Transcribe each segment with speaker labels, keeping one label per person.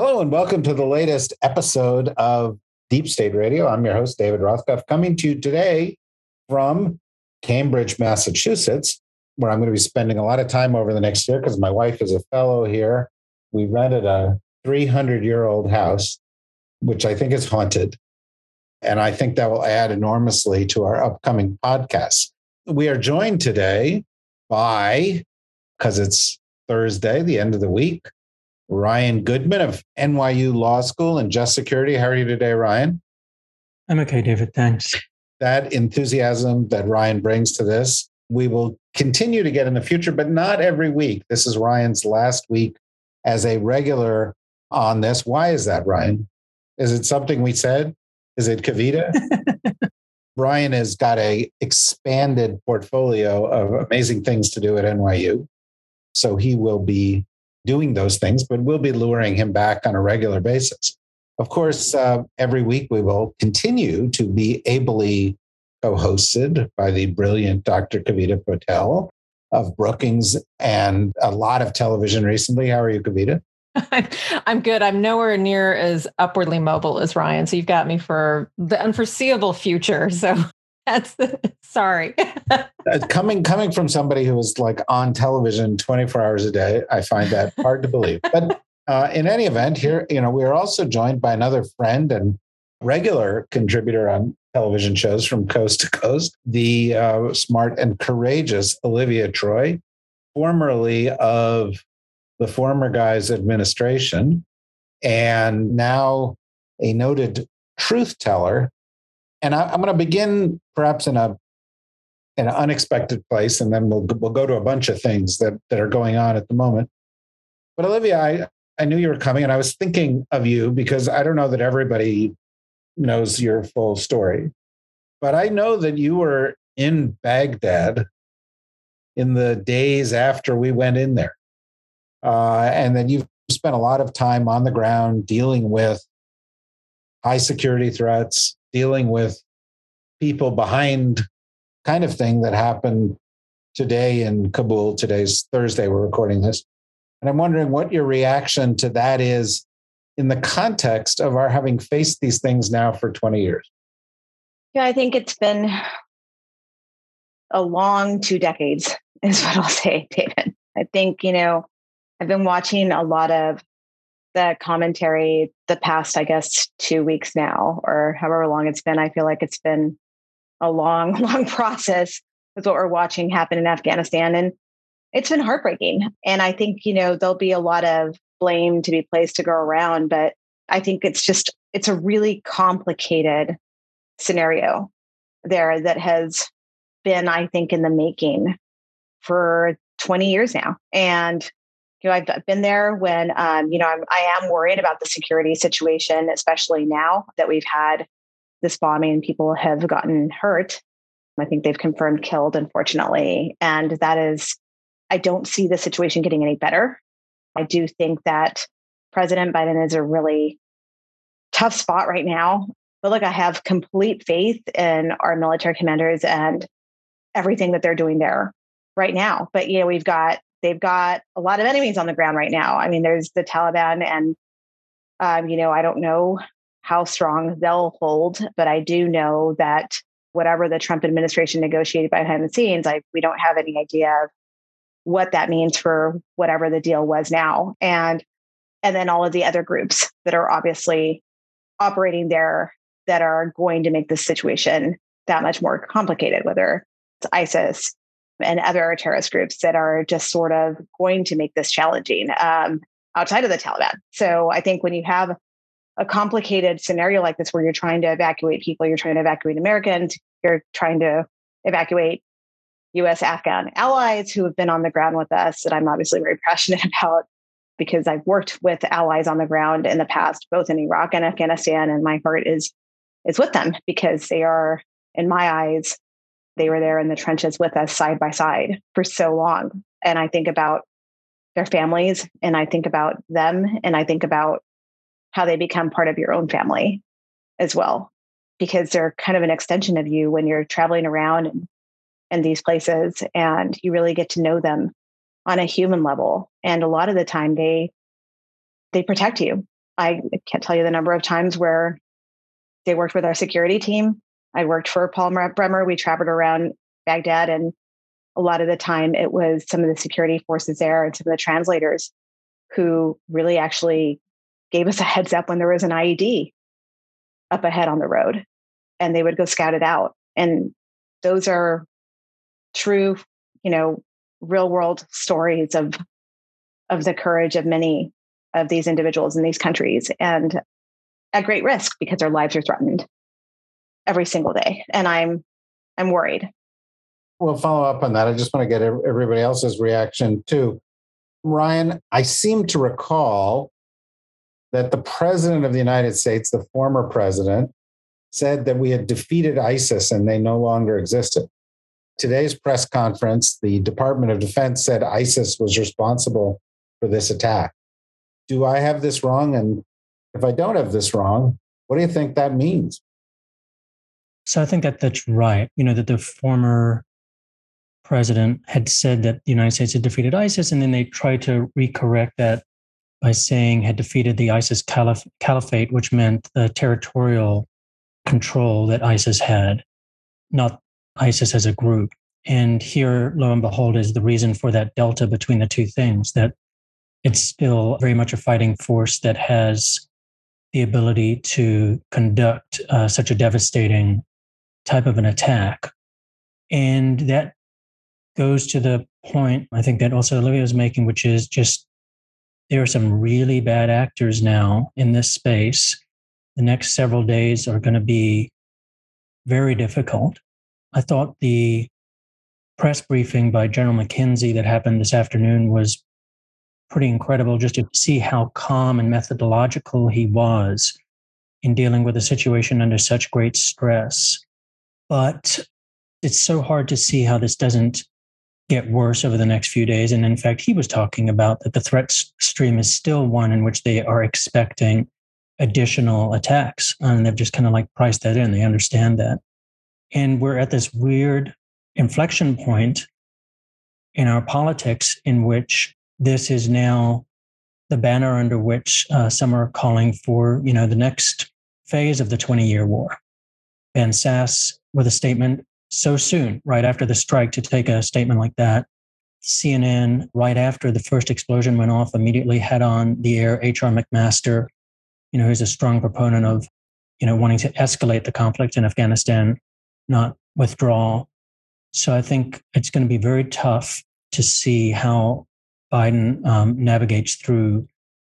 Speaker 1: Hello, and welcome to the latest episode of Deep State Radio. I'm your host, David Rothkopf, coming to you today from Cambridge, Massachusetts, where I'm going to be spending a lot of time over the next year because my wife is a fellow here. We rented a 300 year old house, which I think is haunted. And I think that will add enormously to our upcoming podcast. We are joined today by, because it's Thursday, the end of the week, Ryan Goodman of NYU Law School and Just Security. How are you today, Ryan?
Speaker 2: I'm okay, David. Thanks.
Speaker 1: That enthusiasm that Ryan brings to this, we will continue to get in the future, but not every week. This is Ryan's last week as a regular on this. Why is that, Ryan? Is it something we said? Is it Kavita? Ryan has got a expanded portfolio of amazing things to do at NYU. So he will be doing those things, but we'll be luring him back on a regular basis. Of course, uh, every week we will continue to be ably co hosted by the brilliant Dr. Kavita Patel of Brookings and a lot of television recently. How are you, Kavita?
Speaker 3: I'm good. I'm nowhere near as upwardly mobile as Ryan. So you've got me for the unforeseeable future. So that's sorry.
Speaker 1: Uh, coming coming from somebody who is like on television 24 hours a day, I find that hard to believe. But uh, in any event, here you know we are also joined by another friend and regular contributor on television shows from coast to coast, the uh, smart and courageous Olivia Troye, formerly of the former guy's administration, and now a noted truth teller. And I, am going to begin perhaps in a in an unexpected place, and then we'll we'll go to a bunch of things that that are going on at the moment. But Olivia, I I knew you were coming, and I was thinking of you because I don't know that everybody knows your full story, but I know that you were in Baghdad in the days after we went in there. Uh, and then you've spent a lot of time on the ground dealing with high security threats, dealing with people behind kind of thing that happened today in Kabul. Today's Thursday, we're recording this. And I'm wondering what your reaction to that is in the context of our having faced these things now for 20 years.
Speaker 4: Yeah, I think it's been a long two decades, is what I'll say, David. I think, you know, I've been watching a lot of the commentary the past, I guess, two weeks now, or however long it's been. I feel like it's been a long, long process with what we're watching happen in Afghanistan. And it's been heartbreaking. And I think, you know, there'll be a lot of blame to be placed to go around, but I think it's just, it's a really complicated scenario there that has been, I think, in the making for 20 years now. And you know, I've been there when, um, you know, I'm, I am worried about the security situation, especially now that we've had this bombing and people have gotten hurt. I think they've confirmed killed, unfortunately. And that is, I don't see the situation getting any better. I do think that President Biden is a really tough spot right now. But look, I have complete faith in our military commanders and everything that they're doing there right now. But, you know, we've got they've got a lot of enemies on the ground right now. I mean, there's the Taliban, and um, you know, I don't know how strong they'll hold, but I do know that whatever the Trump administration negotiated behind the scenes, I we don't have any idea of what that means for whatever the deal was now, and and then all of the other groups that are obviously operating there that are going to make this situation that much more complicated, whether it's ISIS, and other terrorist groups that are just sort of going to make this challenging um, outside of the Taliban. So I think when you have a complicated scenario like this, where you're trying to evacuate people, you're trying to evacuate Americans, you're trying to evacuate US Afghan allies who have been on the ground with us that I'm obviously very passionate about because I've worked with allies on the ground in the past, both in Iraq and Afghanistan, and my heart is is with them because they are, in my eyes, they were there in the trenches with us side by side for so long. And I think about their families and I think about them and I think about how they become part of your own family as well, because they're kind of an extension of you when you're traveling around and in these places and you really get to know them on a human level. And a lot of the time they they protect you. I can't tell you the number of times where they worked with our security team I worked for Paul Bremer. We traveled around Baghdad, and a lot of the time it was some of the security forces there and some of the translators who really actually gave us a heads up when there was an IED up ahead on the road, and they would go scout it out. And those are true, you know, real world stories of of the courage of many of these individuals in these countries and at great risk because their lives are threatened every single day and i'm i'm worried.
Speaker 1: We'll follow up on that. I just want to get everybody else's reaction too. Ryan i seem to recall that the president of the united states the former president said that we had defeated isis and they no longer existed. Today's press conference the department of defense said isis was responsible for this attack. Do i have this wrong? And if i don't have this wrong what do you think that means
Speaker 2: so I think that that's right. You know, that the former president had said that the United States had defeated ISIS, and then they tried to recorrect that by saying had defeated the ISIS caliph- caliphate, which meant the territorial control that ISIS had, not ISIS as a group. And here, lo and behold, is the reason for that delta between the two things that it's still very much a fighting force that has the ability to conduct uh, such a devastating type of an attack. And that goes to the point I think that also Olivia was making, which is just there are some really bad actors now in this space. The next several days are going to be very difficult. I thought the press briefing by General McKenzie that happened this afternoon was pretty incredible just to see how calm and methodological he was in dealing with a situation under such great stress. But it's so hard to see how this doesn't get worse over the next few days. And in fact, he was talking about that the threat stream is still one in which they are expecting additional attacks. And they've just kind of like priced that in. They understand that. And we're at this weird inflection point in our politics in which this is now the banner under which uh, some are calling for, you know, the next phase of the 20 year war. Ben Sasse with a statement so soon, right after the strike, to take a statement like that. CNN, right after the first explosion went off, immediately had on the air H.R. McMaster, you know, who's a strong proponent of, you know, wanting to escalate the conflict in Afghanistan, not withdraw. So I think it's going to be very tough to see how Biden um, navigates through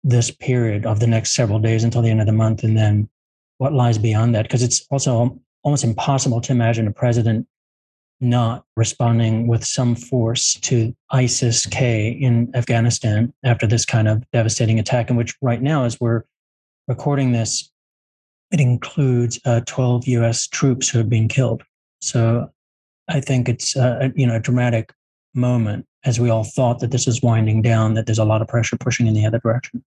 Speaker 2: this period of the next several days until the end of the month, and then what lies beyond that. Because it's also almost impossible to imagine a president not responding with some force to ISIS K in Afghanistan after this kind of devastating attack, in which right now, as we're recording this, it includes uh, 12 U.S. troops who have been killed. So I think it's uh, you know a dramatic moment as we all thought that this is winding down, that there's a lot of pressure pushing in the other direction.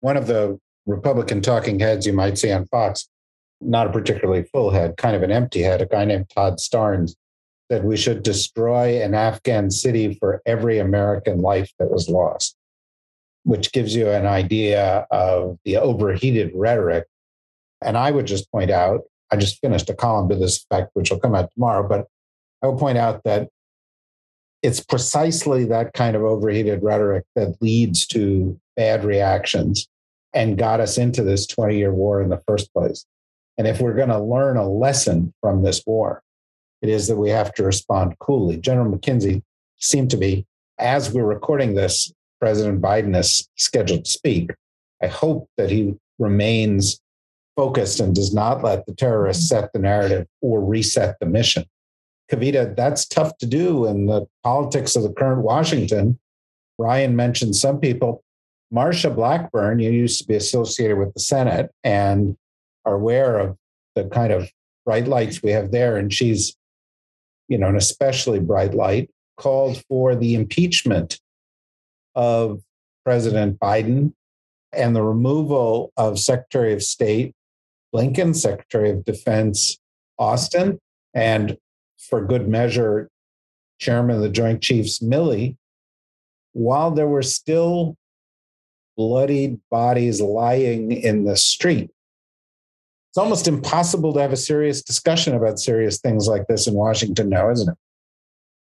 Speaker 1: One of the Republican talking heads you might see on Fox not a particularly full head, kind of an empty head, a guy named Todd Starnes said we should destroy an Afghan city for every American life that was lost, which gives you an idea of the overheated rhetoric. And I would just point out, I just finished a column to this effect, which will come out tomorrow, but I will point out that it's precisely that kind of overheated rhetoric that leads to bad reactions and got us into this 20 year war in the first place. And if we're going to learn a lesson from this war, it is that we have to respond coolly. General McKenzie seemed to be, as we're recording this, President Biden is scheduled to speak. I hope that he remains focused and does not let the terrorists set the narrative or reset the mission. Kavita, that's tough to do in the politics of the current Washington. Ryan mentioned some people. Marsha Blackburn, you used to be associated with the Senate and are aware of the kind of bright lights we have there. And she's, you know, an especially bright light, called for the impeachment of President Biden and the removal of Secretary of State Blinken, Secretary of Defense Austin, and for good measure, Chairman of the Joint Chiefs Milley, while there were still bloodied bodies lying in the street. It's almost impossible to have a serious discussion about serious things like this in Washington now, isn't it?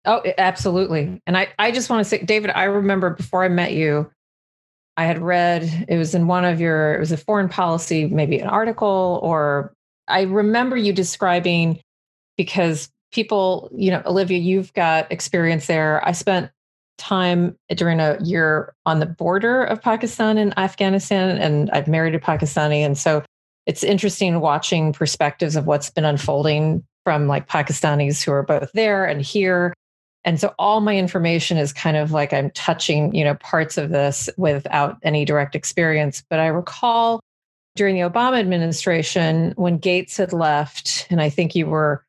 Speaker 3: Oh, absolutely. And I, I just want to say, David, I remember before I met you, I had read, it was in one of your, it was a foreign policy, maybe an article, or I remember you describing because people, you know, Olivia, you've got experience there. I spent time during a year on the border of Pakistan and Afghanistan, and I've married a Pakistani. And so it's interesting watching perspectives of what's been unfolding from like Pakistanis who are both there and here. And so all my information is kind of like I'm touching, you know, parts of this without any direct experience. But I recall during the Obama administration when Gates had left, and I think you were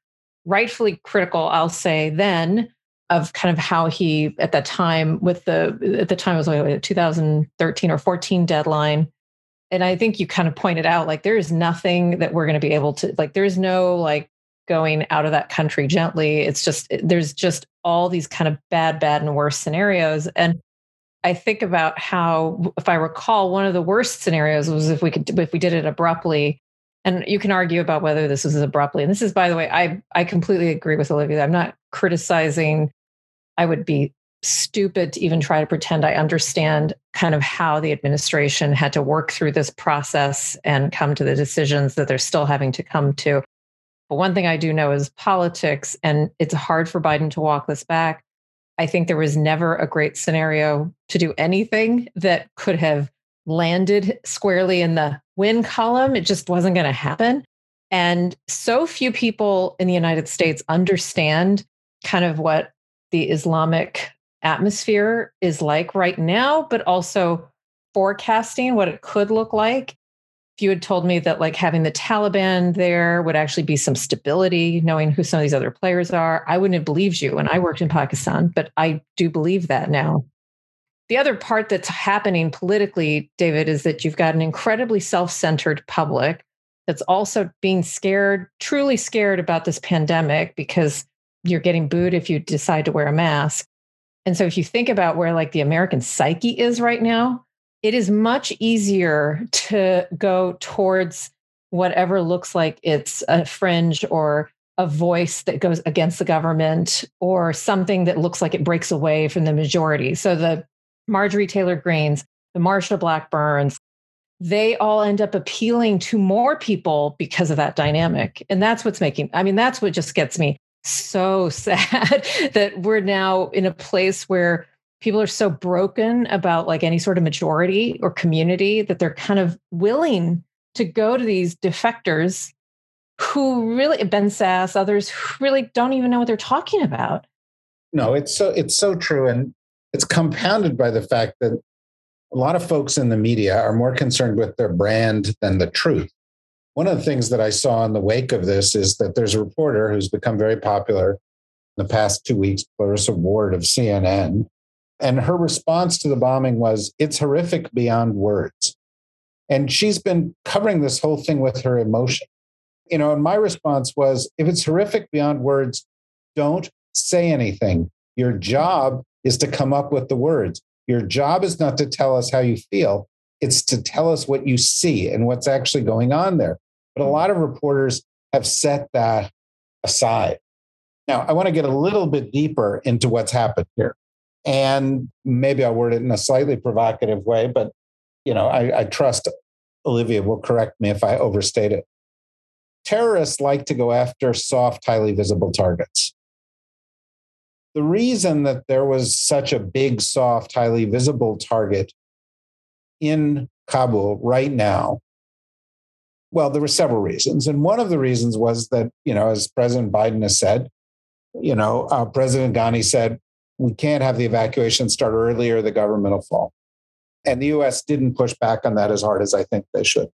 Speaker 3: rightfully critical, I'll say then, of kind of how he at that time with the at the time it was like a 2013 or 14 deadline. And i think you kind of pointed out like there is nothing that we're going to be able to like there's no like going out of that country gently. It's just there's just all these kind of bad bad and worse scenarios. And i think about how if i recall one of the worst scenarios was if we could if we did it abruptly. And you can argue about whether this was abruptly. And this is by the way i i completely agree with olivia. I'm not criticizing I would be stupid to even try to pretend I understand kind of how the administration had to work through this process and come to the decisions that they're still having to come to. But one thing I do know is politics, and it's hard for Biden to walk this back. I think there was never a great scenario to do anything that could have landed squarely in the win column. It just wasn't going to happen. And so few people in the United States understand kind of what the Islamic atmosphere is like right now, but also forecasting what it could look like. If you had told me that like having the Taliban there would actually be some stability, knowing who some of these other players are, I wouldn't have believed you when I worked in Pakistan, but I do believe that now. The other part that's happening politically, David, is that you've got an incredibly self centered public that's also being scared, truly scared about this pandemic because you're getting booed if you decide to wear a mask. And so if you think about where like the American psyche is right now, it is much easier to go towards whatever looks like it's a fringe or a voice that goes against the government or something that looks like it breaks away from the majority. So the Marjorie Taylor Greenes, the Marsha Blackburns, they all end up appealing to more people because of that dynamic. And that's what's making, I mean, that's what just gets me so sad that we're now in a place where people are so broken about like any sort of majority or community that they're kind of willing to go to these defectors who really Ben Sasse, others who really don't even know what they're talking about.
Speaker 1: No, it's so it's so true. And it's compounded by the fact that a lot of folks in the media are more concerned with their brand than the truth. One of the things that I saw in the wake of this is that there's a reporter who's become very popular in the past two weeks, Clarissa Ward of CNN. And her response to the bombing was, it's horrific beyond words. And she's been covering this whole thing with her emotion. You know, and my response was, if it's horrific beyond words, don't say anything. Your job is to come up with the words. Your job is not to tell us how you feel, it's to tell us what you see and what's actually going on there. But a lot of reporters have set that aside. Now, I want to get a little bit deeper into what's happened here. And maybe I'll word it in a slightly provocative way, but you know, I, I trust Olivia will correct me if I overstate it. Terrorists like to go after soft, highly visible targets. The reason that there was such a big, soft, highly visible target in Kabul right now well, there were several reasons. And one of the reasons was that, you know, as President Biden has said, you know, uh, President Ghani said, we can't have the evacuation start earlier, the government will fall. And the US didn't push back on that as hard as I think they should.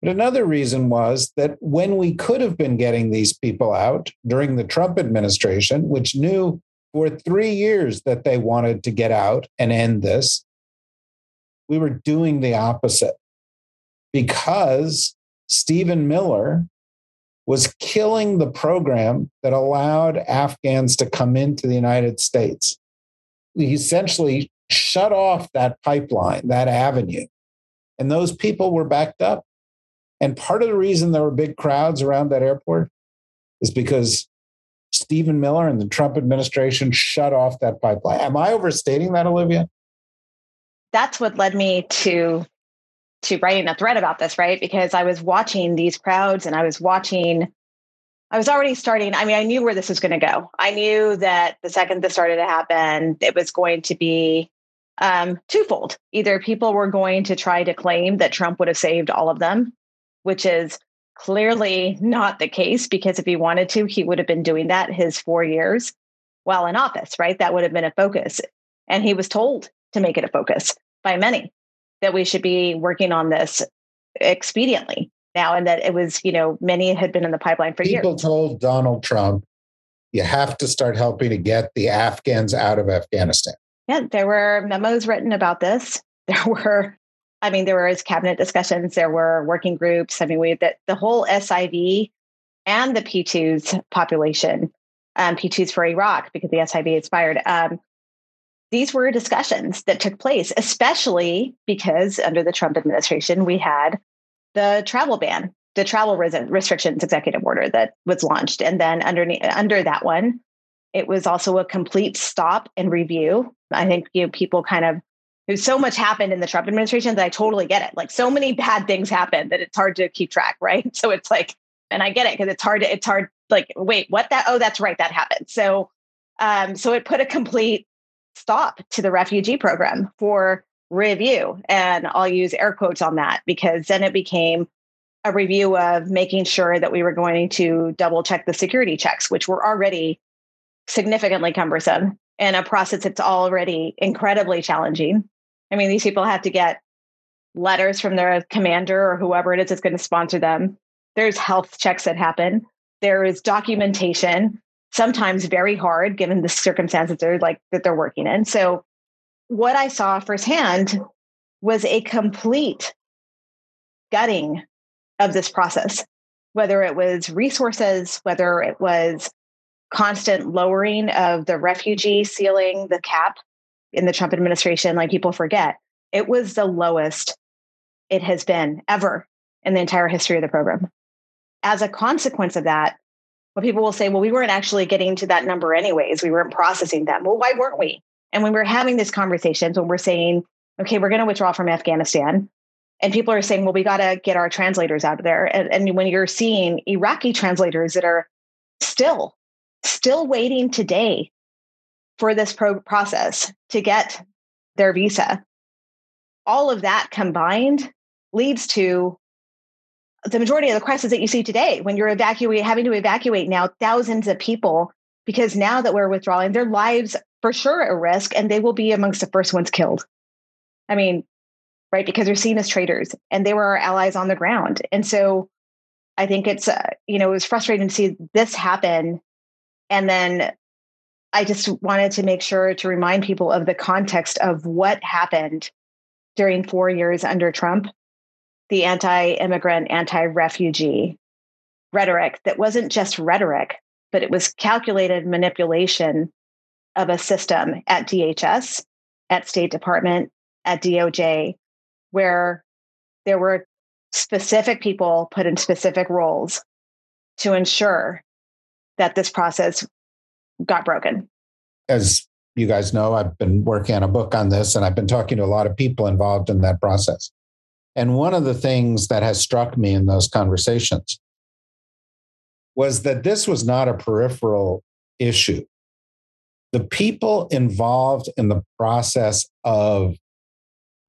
Speaker 1: But another reason was that when we could have been getting these people out during the Trump administration, which knew for three years that they wanted to get out and end this, we were doing the opposite because Stephen Miller was killing the program that allowed Afghans to come into the United States. He essentially shut off that pipeline, that avenue. And those people were backed up. And part of the reason there were big crowds around that airport is because Stephen Miller and the Trump administration shut off that pipeline. Am I overstating that, Olivia?
Speaker 4: That's what led me to to writing a thread about this, right? Because I was watching these crowds and I was watching, I was already starting. I mean, I knew where this was going to go. I knew that the second this started to happen, it was going to be um, twofold. Either people were going to try to claim that Trump would have saved all of them, which is clearly not the case because if he wanted to, he would have been doing that his four years while in office, right? That would have been a focus. And he was told to make it a focus by many that we should be working on this expediently now and that it was you know many had been in the pipeline for
Speaker 1: People
Speaker 4: years.
Speaker 1: People told donald trump you have to start helping to get the afghans out of afghanistan.
Speaker 4: Yeah there were memos written about this. There were i mean there were was cabinet discussions. There were working groups. I mean we that the whole siv and the p2s population um, p2s for iraq because the siv expired. Um, these were discussions that took place, especially because under the Trump administration, we had the travel ban, the travel restrictions executive order that was launched. And then under, under that one, it was also a complete stop and review. I think you know, people kind of there's so much happened in the Trump administration that I totally get it. Like so many bad things happened that it's hard to keep track, right? So it's like, and I get it because it's hard to, it's hard, like, wait, what that? Oh, that's right, that happened. So um, so it put a complete stop to the refugee program for review. And I'll use air quotes on that because then it became a review of making sure that we were going to double check the security checks, which were already significantly cumbersome and a process that's already incredibly challenging. I mean, these people have to get letters from their commander or whoever it is that's going to sponsor them. There's health checks that happen. There is documentation sometimes very hard given the circumstances they're like that they're working in. So what I saw firsthand was a complete gutting of this process, whether it was resources, whether it was constant lowering of the refugee ceiling, the cap in the Trump administration, like people forget, it was the lowest it has been ever in the entire history of the program. As a consequence of that, but people will say, well, we weren't actually getting to that number anyways. We weren't processing them. Well, why weren't we? And when we're having these conversations, when we're saying, okay, we're going to withdraw from Afghanistan, and people are saying, well, we got to get our translators out of there. And, and when you're seeing Iraqi translators that are still, still waiting today for this pro- process to get their visa, all of that combined leads to the majority of the crises that you see today when you're evacuating, having to evacuate now thousands of people because now that we're withdrawing, their lives for sure at risk and they will be amongst the first ones killed. I mean, right? Because they're seen as traitors and they were our allies on the ground. And so I think it's, uh, you know, it was frustrating to see this happen. And then I just wanted to make sure to remind people of the context of what happened during four years under Trump the anti immigrant, anti refugee rhetoric that wasn't just rhetoric, but it was calculated manipulation of a system at DHS, at State Department, at DOJ, where there were specific people put in specific roles to ensure that this process got broken.
Speaker 1: As you guys know, I've been working on a book on this and I've been talking to a lot of people involved in that process. And one of the things that has struck me in those conversations was that this was not a peripheral issue. The people involved in the process of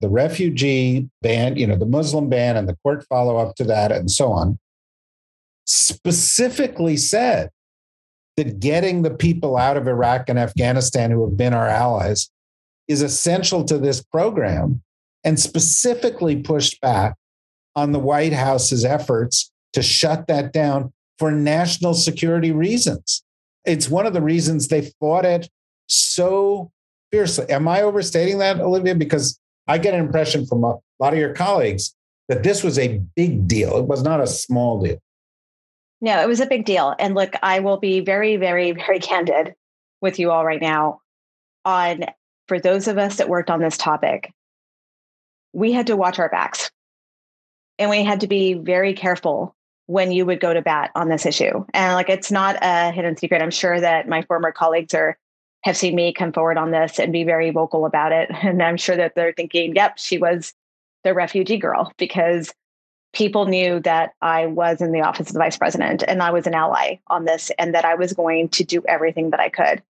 Speaker 1: the refugee ban, you know, the Muslim ban and the court follow up to that and so on, specifically said that getting the people out of Iraq and Afghanistan who have been our allies is essential to this program and specifically pushed back on the White House's efforts to shut that down for national security reasons. It's one of the reasons they fought it so fiercely. Am I overstating that, Olivia? Because I get an impression from a lot of your colleagues that this was a big deal. It was not a small deal.
Speaker 4: No, it was a big deal. And look, I will be very, very, very candid with you all right now on for those of us that worked on this topic, we had to watch our backs and we had to be very careful when you would go to bat on this issue. And like it's not a hidden secret. I'm sure that my former colleagues are have seen me come forward on this and be very vocal about it. And I'm sure that they're thinking, yep, she was the refugee girl because people knew that I was in the office of the vice president and I was an ally on this and that I was going to do everything that I could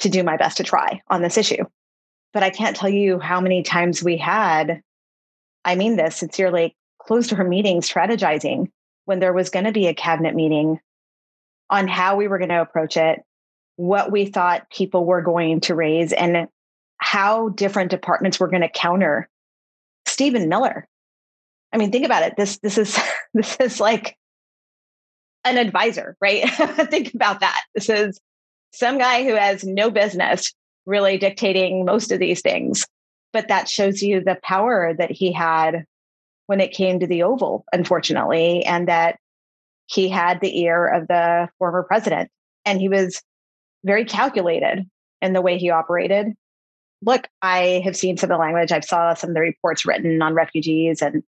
Speaker 4: to do my best to try on this issue. But I can't tell you how many times we had, I mean this sincerely, closed her meeting strategizing when there was going to be a cabinet meeting on how we were going to approach it, what we thought people were going to raise, and how different departments were going to counter Stephen Miller. I mean, think about it. This this is this is like an advisor, right? think about that. This is some guy who has no business really dictating most of these things. But that shows you the power that he had when it came to the Oval, unfortunately, and that he had the ear of the former president. And he was very calculated in the way he operated. Look, I have seen some of the language. I've saw some of the reports written on refugees and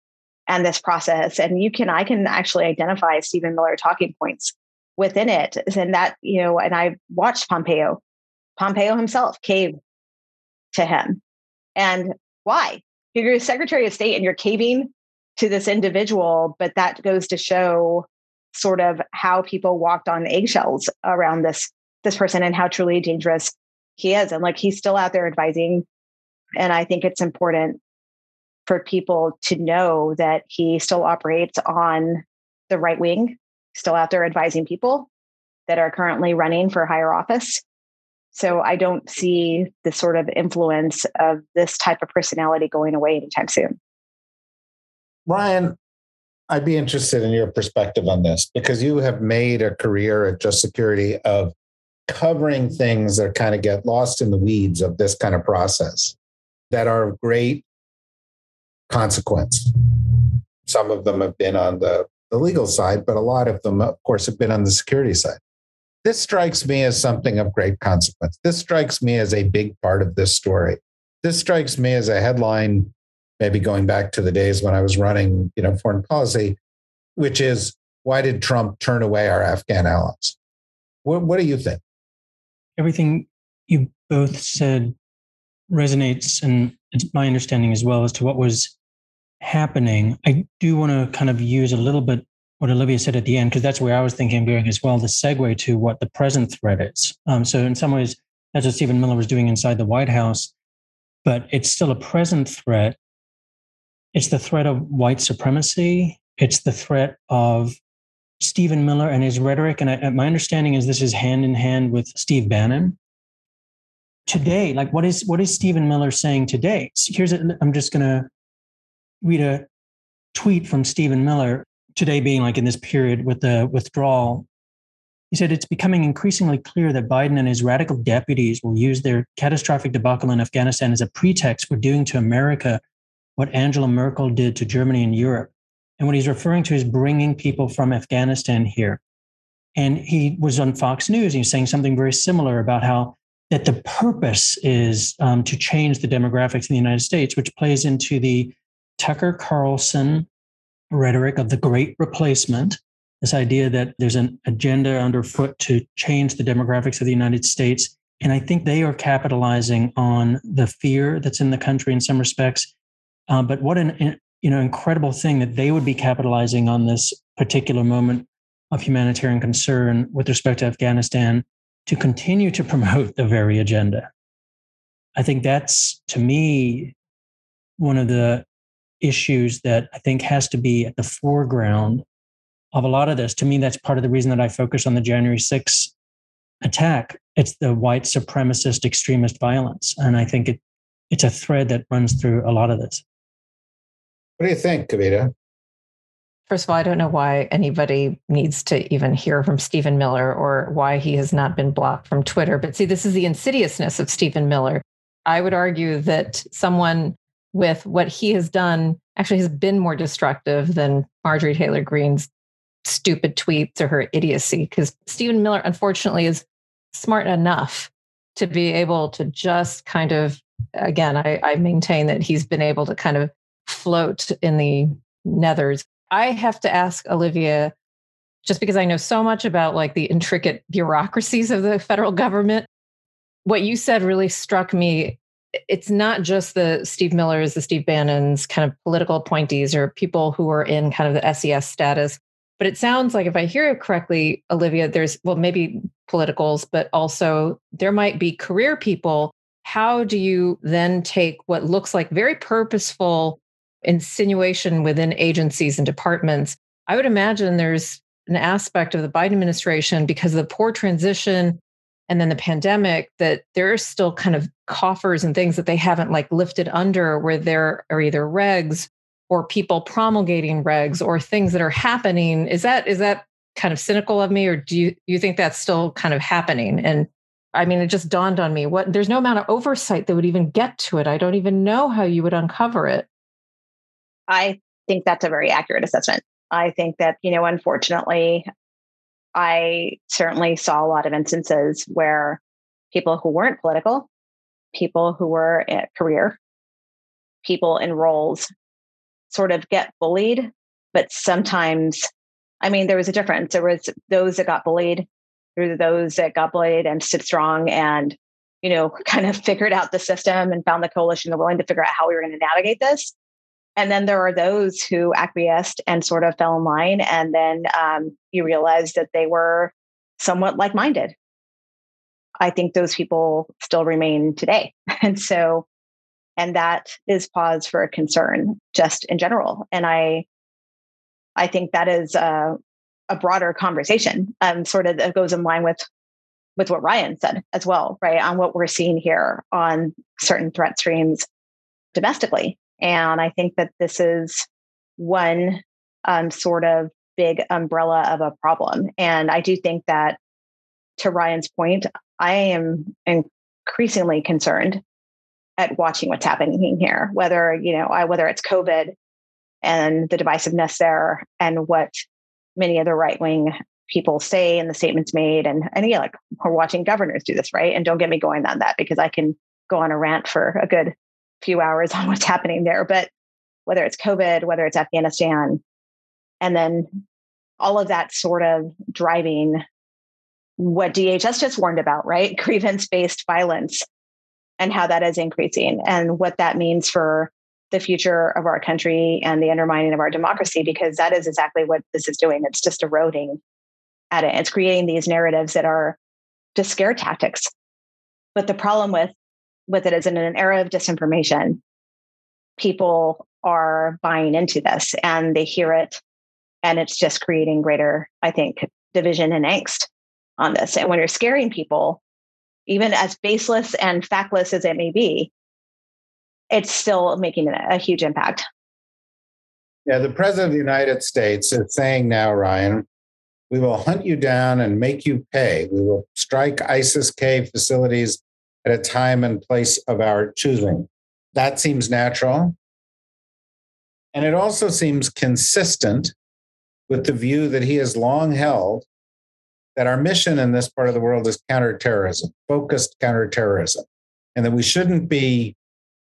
Speaker 4: and this process. And you can I can actually identify Stephen Miller talking points within it. And that, you know, and I watched Pompeo. Pompeo himself caved to him. And why? You're a Secretary of State and you're caving to this individual, but that goes to show sort of how people walked on eggshells around this this person and how truly dangerous he is. And like he's still out there advising. And I think it's important for people to know that he still operates on the right wing, still out there advising people that are currently running for higher office. So I don't see the sort of influence of this type of personality going away anytime soon.
Speaker 1: Ryan, I'd be interested in your perspective on this because you have made a career at Just Security of covering things that kind of get lost in the weeds of this kind of process that are of great consequence. Some of them have been on the, the legal side, but a lot of them, of course, have been on the security side. This strikes me as something of great consequence. This strikes me as a big part of this story. This strikes me as a headline maybe going back to the days when I was running, you know, foreign policy, which is why did Trump turn away our Afghan allies? What, what do you think?
Speaker 2: Everything you both said resonates, and it's my understanding as well as to what was happening. I do want to kind of use a little bit what Olivia said at the end, because that's where I was thinking of going as well, the segue to what the present threat is. Um, so, in some ways, that's what Stephen Miller was doing inside the White House, but it's still a present threat it's the threat of white supremacy. It's the threat of Stephen Miller and his rhetoric. And I, my understanding is this is hand in hand with Steve Bannon. Today, like what is what is Stephen Miller saying today? Here's a, I'm just gonna read a tweet from Stephen Miller today, being like in this period with the withdrawal. He said it's becoming increasingly clear that Biden and his radical deputies will use their catastrophic debacle in Afghanistan as a pretext for doing to America what Angela Merkel did to Germany and Europe. And what he's referring to is bringing people from Afghanistan here. And he was on Fox News. He was saying something very similar about how that the purpose is um, to change the demographics in the United States, which plays into the Tucker Carlson rhetoric of the great replacement. This idea that there's an agenda underfoot to change the demographics of the United States. And I think they are capitalizing on the fear that's in the country in some respects uh, but what an you know incredible thing that they would be capitalizing on this particular moment of humanitarian concern with respect to Afghanistan to continue to promote the very agenda. I think that's to me one of the issues that I think has to be at the foreground of a lot of this. To me, that's part of the reason that I focus on the January 6th attack. It's the white supremacist extremist violence. And I think it it's a thread that runs through a lot of this.
Speaker 1: What do you think, Kavita?
Speaker 3: First of all, I don't know why anybody needs to even hear from Stephen Miller or why he has not been blocked from Twitter. But see, this is the insidiousness of Stephen Miller. I would argue that someone with what he has done actually has been more destructive than Marjorie Taylor Greene's stupid tweets or her idiocy, because Stephen Miller, unfortunately, is smart enough to be able to just kind of, again, I, I maintain that he's been able to kind of float in the nethers I have to ask Olivia, just because I know so much about like the intricate bureaucracies of the federal government. What you said really struck me. It's not just the Steve Millers, the Steve Bannons, kind of political appointees or people who are in kind of the SES status. But it sounds like, if I hear it correctly, Olivia, there's, well, maybe politicals, but also there might be career people. How do you then take what looks like very purposeful insinuation within agencies and departments. I would imagine there's an aspect of the Biden administration because of the poor transition and then the pandemic that there are still kind of coffers and things that they haven't like lifted under where there are either regs or people promulgating regs or things that are happening. Is that is that kind of cynical of me or do you you think that's still kind of happening? And i mean it just dawned on me what there's no amount of oversight that would even get to it. I don't even know how you would uncover it.
Speaker 4: I think that's a very accurate assessment. I think that, you know, unfortunately, I certainly saw a lot of instances where people who weren't political, people who were at career, people in roles sort of get bullied, but sometimes, I mean, there was a difference. There was those that got bullied, there were those that got bullied and stood strong and, you know, kind of figured out the system and found the coalition were willing to figure out how we were going to navigate this. And then there are those who acquiesced and sort of fell in line. And then um, you realize that they were somewhat like minded. I think those people still remain today. And so, and that is pause for a concern just in general. And I, I think that is a, a broader conversation, um, sort of that goes in line with with what Ryan said as well, right? On what we're seeing here on certain threat streams domestically. And I think that this is one um, sort of big umbrella of a problem. And I do think that, to Ryan's point, I am increasingly concerned at watching what's happening here, whether, you know, I, whether it's COVID and the divisiveness there and what many of the right wing people say and the statements made. And, and yeah, like we're watching governors do this, right? And don't get me going on that because I can go on a rant for a good few hours on what's happening there. But whether it's COVID, whether it's Afghanistan, and then all of that sort of driving what DHS just warned about, right? Grievance based violence and how that is increasing and what that means for the future of our country and the undermining of our democracy, because that is exactly what this is doing. It's just eroding at it. It's creating these narratives that are just scare tactics. But the problem with with it is in an era of disinformation, people are buying into this and they hear it and it's just creating greater, I think, division and angst on this. And when you're scaring people, even as baseless and factless as it may be, it's still making a huge impact.
Speaker 1: Yeah, the president of the United States is saying now, Ryan, we will hunt you down and make you pay. We will strike ISIS K facilities at a time and place of our choosing. That seems natural. And it also seems consistent with the view that he has long held that our mission in this part of the world is counterterrorism, focused counterterrorism, and that we shouldn't be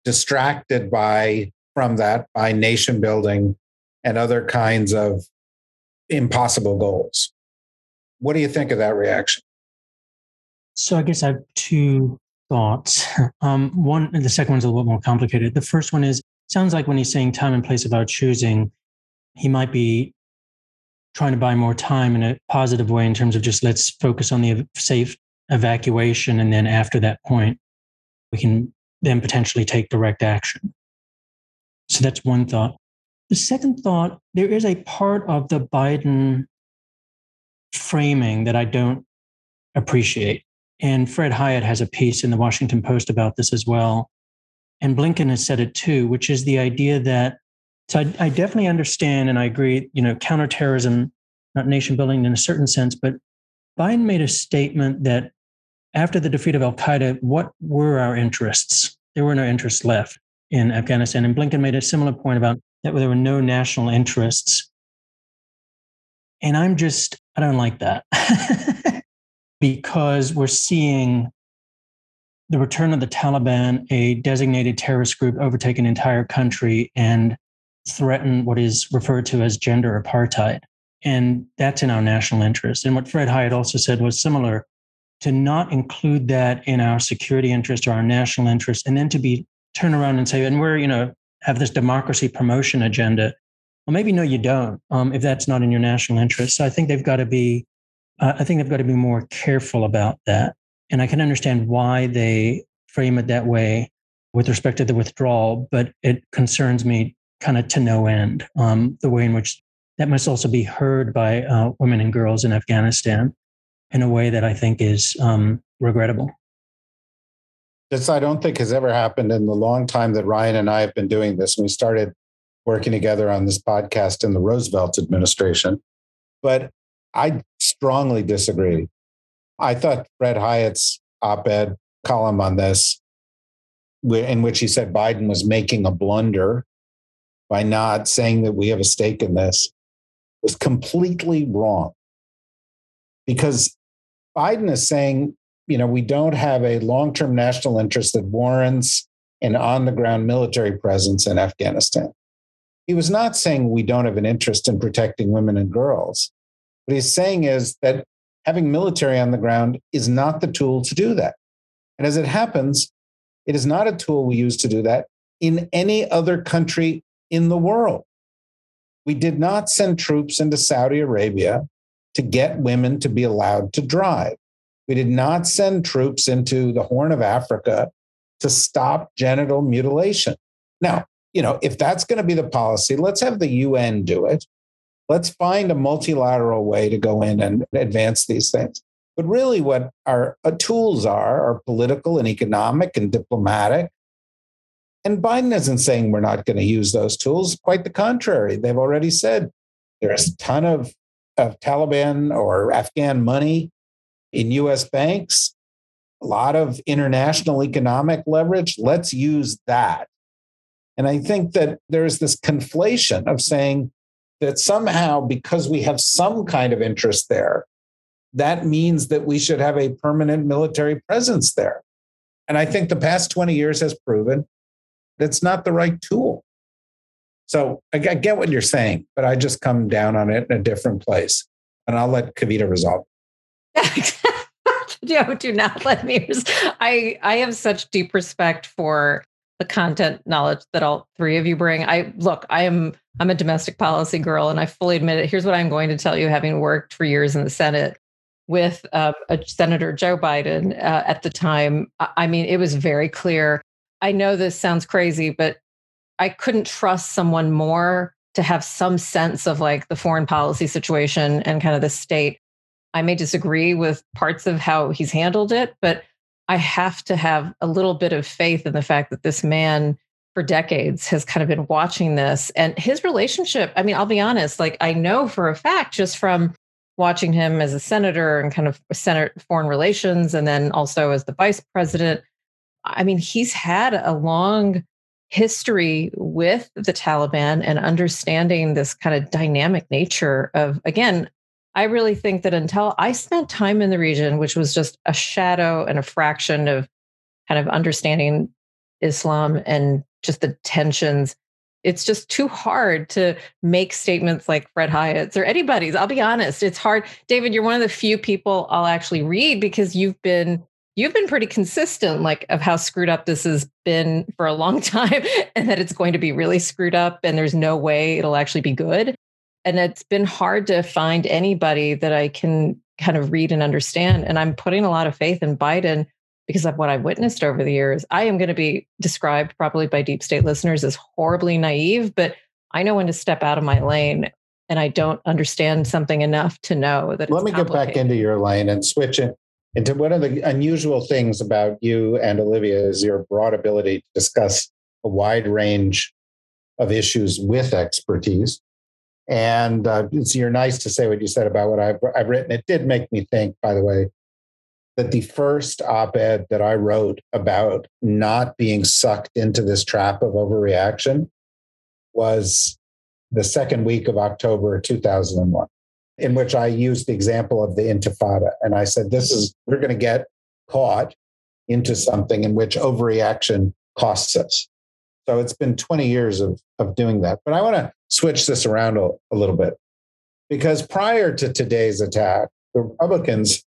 Speaker 1: distracted by from that by nation building and other kinds of impossible goals. What do you think of that reaction?
Speaker 2: So I guess I have two thoughts. Um, one, the second one's a little more complicated. The first one is sounds like when he's saying time and place of our choosing, he might be trying to buy more time in a positive way in terms of just let's focus on the safe evacuation. And then after that point, we can then potentially take direct action. So that's one thought. The second thought there is a part of the Biden framing that I don't appreciate. And Fred Hiatt has a piece in the Washington Post about this as well. and Blinken has said it too, which is the idea that so I, I definitely understand and I agree, you know, counterterrorism, not nation building in a certain sense, but Biden made a statement that after the defeat of Al Qaeda, what were our interests? There were no interests left in Afghanistan. And Blinken made a similar point about that there were no national interests. And I'm just, I don't like that because we're seeing the return of the Taliban, a designated terrorist group, overtake an entire country and threaten what is referred to as gender apartheid. And that's in our national interest. And what Fred Hiatt also said was similar to not include that in our security interest or our national interest, and then to be turn around and say, and we're, you know, have this democracy promotion agenda. Well, maybe no, you don't, um, if that's not in your national interest. So I think they've got to be, uh, I think they've got to be more careful about that. And I can understand why they frame it that way with respect to the withdrawal, but it concerns me kind of to no end. Um, the way in which that must also be heard by uh, women and girls in Afghanistan in a way that I think is um, regrettable.
Speaker 1: This I don't think has ever happened in the long time that Ryan and I have been doing this. We started working together on this podcast in the Roosevelt administration. But I strongly disagree. I thought Fred Hiatt's op ed column on this, in which he said Biden was making a blunder by not saying that we have a stake in this, was completely wrong. Because Biden is saying you know, we don't have a long term national interest that warrants an on the ground military presence in Afghanistan. He was not saying we don't have an interest in protecting women and girls. What he's saying is that having military on the ground is not the tool to do that. And as it happens, it is not a tool we use to do that in any other country in the world. We did not send troops into Saudi Arabia to get women to be allowed to drive. We did not send troops into the Horn of Africa to stop genital mutilation. Now, you know, if that's going to be the policy, let's have the UN do it. Let's find a multilateral way to go in and advance these things. But really, what our uh, tools are are political and economic and diplomatic. And Biden isn't saying we're not going to use those tools. Quite the contrary. They've already said there's a ton of, of Taliban or Afghan money in US banks, a lot of international economic leverage. Let's use that. And I think that there's this conflation of saying that somehow, because we have some kind of interest there, that means that we should have a permanent military presence there. And I think the past 20 years has proven that's not the right tool. So I get what you're saying, but I just come down on it in a different place. And I'll let Kavita resolve.
Speaker 3: no, do not let me. I I have such deep respect for the content knowledge that all three of you bring. I look, I am I'm a domestic policy girl, and I fully admit it. Here's what I'm going to tell you, having worked for years in the Senate with uh, Senator Joe Biden uh, at the time. I mean, it was very clear. I know this sounds crazy, but I couldn't trust someone more to have some sense of like the foreign policy situation and kind of the state I may disagree with parts of how he's handled it, but I have to have a little bit of faith in the fact that this man for decades has kind of been watching this and his relationship. I mean, I'll be honest, like I know for a fact just from watching him as a senator and kind of Senate foreign relations and then also as the vice president. I mean, he's had a long history with the Taliban and understanding this kind of dynamic nature of, again, I really think that until I spent time in the region, which was just a shadow and a fraction of kind of understanding Islam and just the tensions, it's just too hard to make statements like Fred Hiatt's or anybody's. I'll be honest, it's hard. David, you're one of the few people I'll actually read because you've been you've been pretty consistent like of how screwed up this has been for a long time and that it's going to be really screwed up and there's no way it'll actually be good and it's been hard to find anybody that I can kind of read and understand. And I'm putting a lot of faith in Biden because of what I've witnessed over the years. I am going to be described probably by deep state listeners as horribly naive, but I know when to step out of my lane and I don't understand something enough to know that.
Speaker 1: Let me get back into your lane and switch it. And one of the unusual things about you and Olivia is your broad ability to discuss a wide range of issues with expertise. And uh, so you're nice to say what you said about what I've, I've written. It did make me think, by the way, that the first op ed that I wrote about not being sucked into this trap of overreaction was the second week of October 2001, in which I used the example of the Intifada. And I said, this is, we're going to get caught into something in which overreaction costs us. So it's been 20 years of, of doing that. But I want to switch this around a, a little bit because prior to today's attack, the Republicans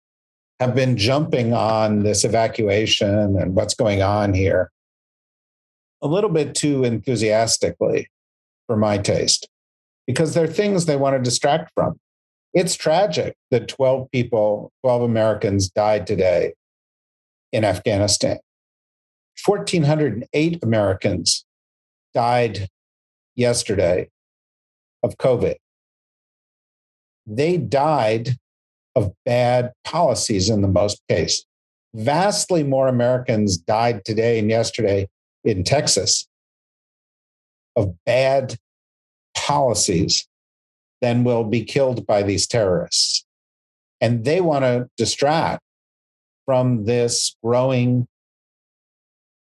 Speaker 1: have been jumping on this evacuation and what's going on here a little bit too enthusiastically for my taste because there are things they want to distract from. It's tragic that 12 people, 12 Americans died today in Afghanistan. 1,408 Americans died yesterday of COVID. They died of bad policies in the most case. Vastly more Americans died today and yesterday in Texas of bad policies than will be killed by these terrorists. And they want to distract from this growing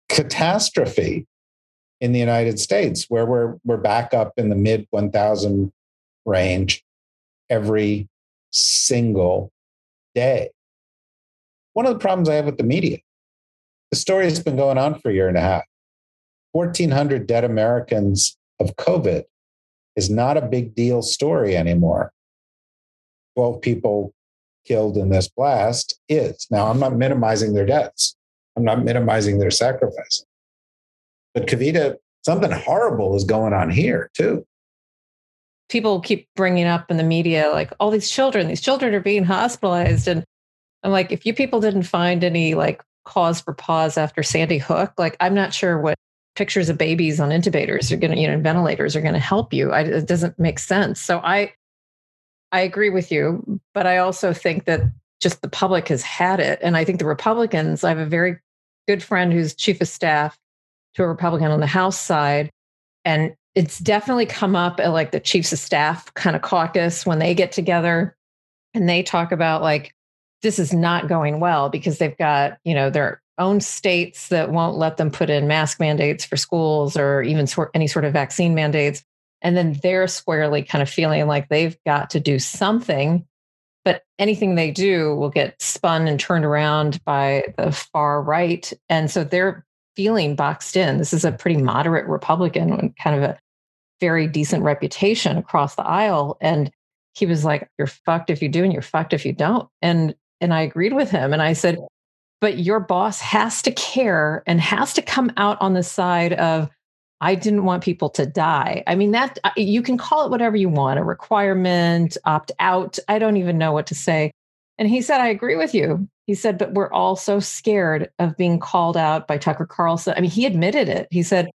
Speaker 1: catastrophe in the United States, where we're, we're back up in the mid 1000 range every single day. One of the problems I have with the media, the story has been going on for a year and a half. 1,400 dead Americans of COVID is not a big deal story anymore. 12 people killed in this blast is. Now, I'm not minimizing their deaths, I'm not minimizing their sacrifice. But Kavita, something horrible is going on here too.
Speaker 3: People keep bringing up in the media like all these children these children are being hospitalized. And i'm like if you people didn't find any like cause for pause after sandy hook like i'm not sure what pictures of babies on intubators are going to you know ventilators are going to help you. I, it doesn't make sense. So i i agree with you but i also think that just the public has had it. And i think the republicans i have a very good friend who's chief of staff to a republican on the house side. And it's definitely come up at like the chiefs of staff kind of caucus when they get together and they talk about like this is not going well because they've got you know their own states that won't let them put in mask mandates for schools or even sort any sort of vaccine mandates. And then they're squarely kind of feeling like they've got to do something but anything they do will get spun and turned around by the far right. And so they're feeling boxed in this is a pretty moderate republican with kind of a very decent reputation across the aisle. And he was like, You're fucked if you do, and you're fucked if you don't. And and I agreed with him. And I said, But your boss has to care and has to come out on the side of I didn't want people to die. I mean, that uh, you can call it whatever you want, a requirement, opt out. I don't even know what to say. And he said, I agree with you. He said, but we're all so scared of being called out by Tucker Carlson. I mean, he admitted it. He said,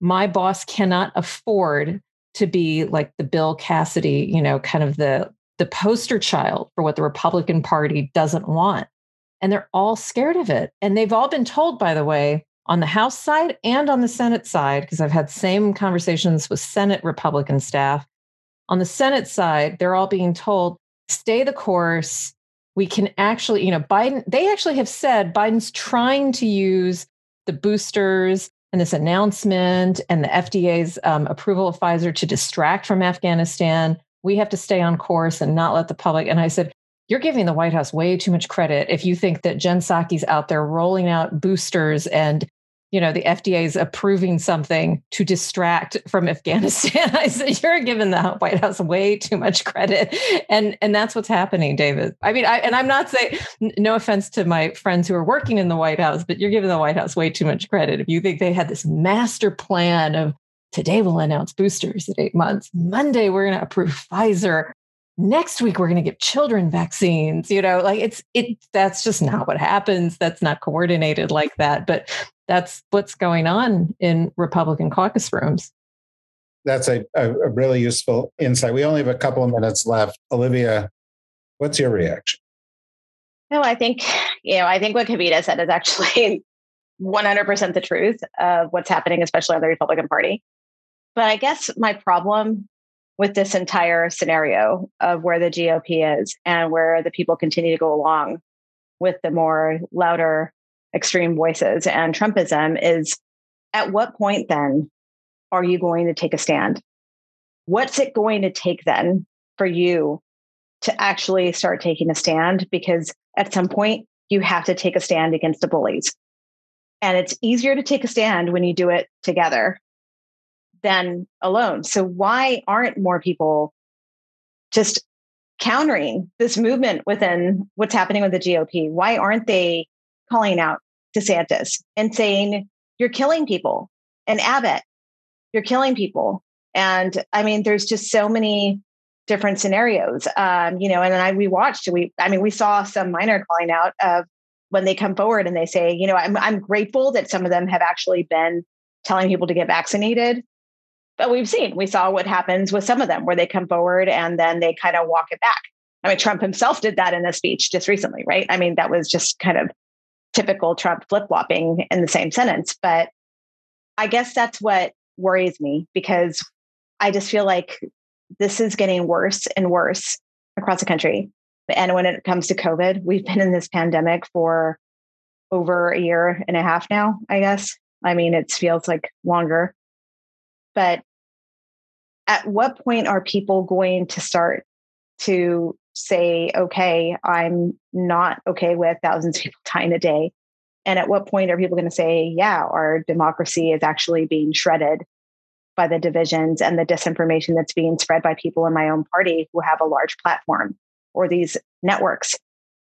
Speaker 3: my boss cannot afford to be like the Bill Cassidy, you know, kind of the the poster child for what the Republican Party doesn't want. And they're all scared of it. And they've all been told, by the way, on the House side and on the Senate side, because I've had same conversations with Senate Republican staff. On the Senate side, they're all being told, stay the course. We can actually, you know, Biden, they actually have said Biden's trying to use the boosters and this announcement and the FDA's um, approval of Pfizer to distract from Afghanistan. We have to stay on course and not let the public. And I said, you're giving the White House way too much credit if you think that Jen Psaki's out there rolling out boosters and you know the FDA is approving something to distract from Afghanistan. I said you're giving the White House way too much credit, and and that's what's happening, David. I mean, I and I'm not saying no offense to my friends who are working in the White House, but you're giving the White House way too much credit. If you think they had this master plan of today we'll announce boosters at eight months, Monday we're going to approve Pfizer, next week we're going to give children vaccines. You know like it's it that's just not what happens. That's not coordinated like that. But that's what's going on in republican caucus rooms.
Speaker 1: That's a, a, a really useful insight. We only have a couple of minutes left. Olivia what's your reaction?
Speaker 4: No, I think, you know, I think what Kavita said is actually 100% the truth of what's happening, especially on the Republican Party. But I guess my problem with this entire scenario of where the GOP is and where the people continue to go along with the more louder extreme voices and Trumpism is at what point then are you going to take a stand? What's it going to take then for you to actually start taking a stand? Because at some point, you have to take a stand against the bullies. And it's easier to take a stand when you do it together than alone. So, why aren't more people just countering this movement within what's happening with the GOP? Why aren't they calling out DeSantis and saying, You're killing people? And Abbott, you're killing people. And I mean, there's just so many different scenarios. Um, you know, and then I we watched, we I mean, we saw some minor calling out of when they come forward and they say, you know, I'm I'm grateful that some of them have actually been telling people to get vaccinated. But we've seen, we saw what happens with some of them where they come forward and then they kind of walk it back. I mean, Trump himself did that in a speech just recently, right? I mean, that was just kind of typical Trump flip flopping in the same sentence. But I guess that's what worries me because I just feel like this is getting worse and worse across the country. And when it comes to COVID, we've been in this pandemic for over a year and a half now, I guess. I mean, it feels like longer. But at what point are people going to start to say, okay, I'm not okay with thousands of people dying a day? And at what point are people going to say, yeah, our democracy is actually being shredded by the divisions and the disinformation that's being spread by people in my own party who have a large platform or these networks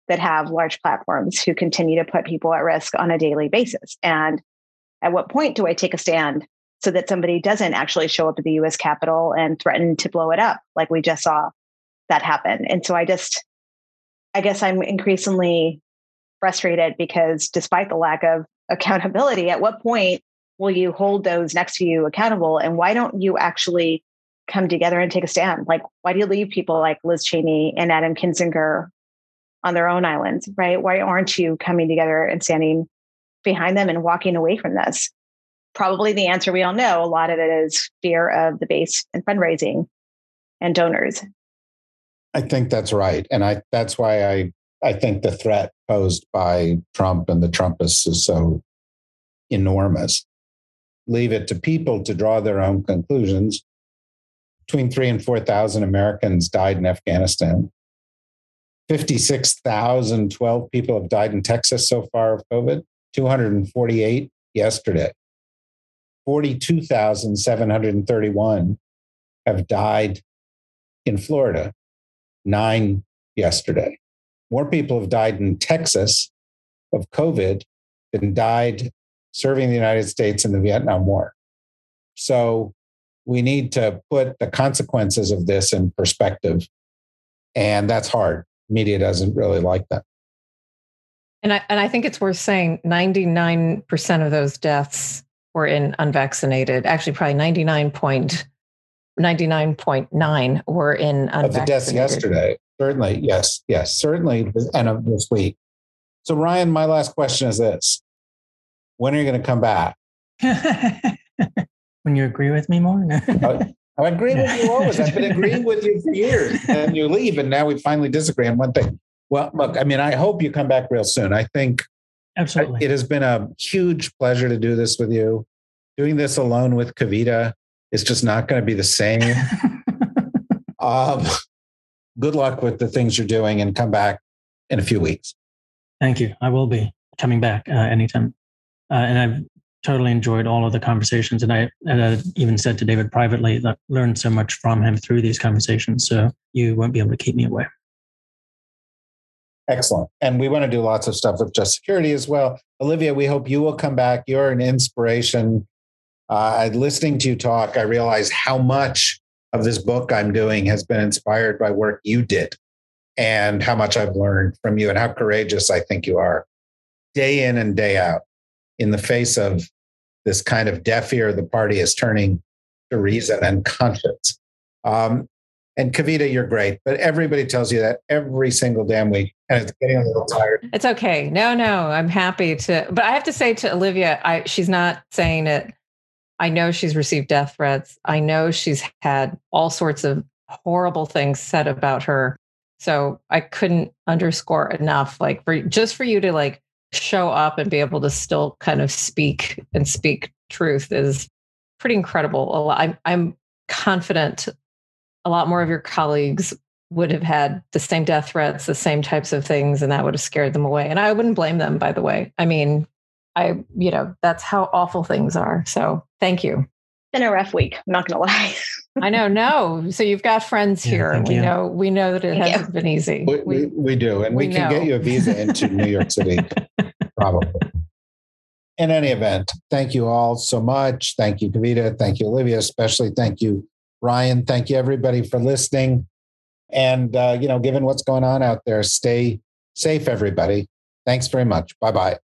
Speaker 4: that have large platforms who continue to put people at risk on a daily basis. And at what point do I take a stand so that somebody doesn't actually show up at the US Capitol and threaten to blow it up like we just saw that happen? And so I just, I guess I'm increasingly frustrated because despite the lack of accountability, at what point will you hold those next to you accountable? And why don't you actually come together and take a stand? Like, why do you leave people like Liz Cheney and Adam Kinzinger on their own islands, right? Why aren't you coming together and standing behind them and walking away from this? Probably the answer we all know a lot of it is fear of the base and fundraising and donors.
Speaker 1: I think that's right. And I that's why I I think the threat posed by Trump and the Trumpists is so enormous leave it to people to draw their own conclusions. Between three and 4,000 Americans died in Afghanistan. 56,012 people have died in Texas so far of COVID, 248 yesterday. 42,731 have died in Florida, nine yesterday. More people have died in Texas of COVID than died serving the United States in the Vietnam War. So we need to put the consequences of this in perspective. And that's hard. Media doesn't really like that.
Speaker 3: And I, and I think it's worth saying 99% of those deaths were in unvaccinated, actually, probably 99.99.9 were in unvaccinated.
Speaker 1: Of the deaths yesterday. Certainly. Yes. Yes. Certainly. And of this week. So, Ryan, my last question is this when are you going to come back?
Speaker 2: when you agree with me more?
Speaker 1: I, I agree with you always. I've been agreeing with you for years, and you leave, and now we finally disagree on one thing. Well, look, I mean, I hope you come back real soon. I think
Speaker 2: absolutely
Speaker 1: it has been a huge pleasure to do this with you. Doing this alone with Kavita is just not going to be the same. um, good luck with the things you're doing, and come back in a few weeks.
Speaker 2: Thank you. I will be coming back uh, anytime uh, and I've totally enjoyed all of the conversations. And I, and I even said to David privately that I learned so much from him through these conversations. So you won't be able to keep me away.
Speaker 1: Excellent. And we want to do lots of stuff with just security as well. Olivia, we hope you will come back. You're an inspiration. Uh, listening to you talk, I realize how much of this book I'm doing has been inspired by work you did and how much I've learned from you and how courageous I think you are day in and day out in the face of this kind of deaf ear the party is turning to reason and conscience. Um, and Kavita, you're great, but everybody tells you that every single damn week. and it's getting a little tired.
Speaker 3: It's okay. No, no, I'm happy to. But I have to say to Olivia, I she's not saying it. I know she's received death threats. I know she's had all sorts of horrible things said about her. So I couldn't underscore enough, like for just for you to like show up and be able to still kind of speak and speak truth is pretty incredible. I'm, I'm confident a lot more of your colleagues would have had the same death threats, the same types of things, and that would have scared them away. And I wouldn't blame them, by the way. I mean, I, you know, that's how awful things are. So thank you.
Speaker 4: Been a rough week. I'm not gonna lie.
Speaker 3: I know. No. So you've got friends
Speaker 2: Yeah,
Speaker 3: here.
Speaker 2: thank
Speaker 3: we
Speaker 2: you.
Speaker 3: know. We know that it
Speaker 4: Thank
Speaker 3: hasn't been easy.
Speaker 1: We, we, we do, and we,
Speaker 3: we
Speaker 1: can
Speaker 3: know.
Speaker 1: get you a visa into New York City, probably. In any event, thank you all so much. Thank you, Kavita. Thank you, Olivia. Especially thank you, Ryan. Thank you, everybody, for listening. And uh, you know, given what's going on out there, stay safe, everybody. Thanks very much. Bye bye.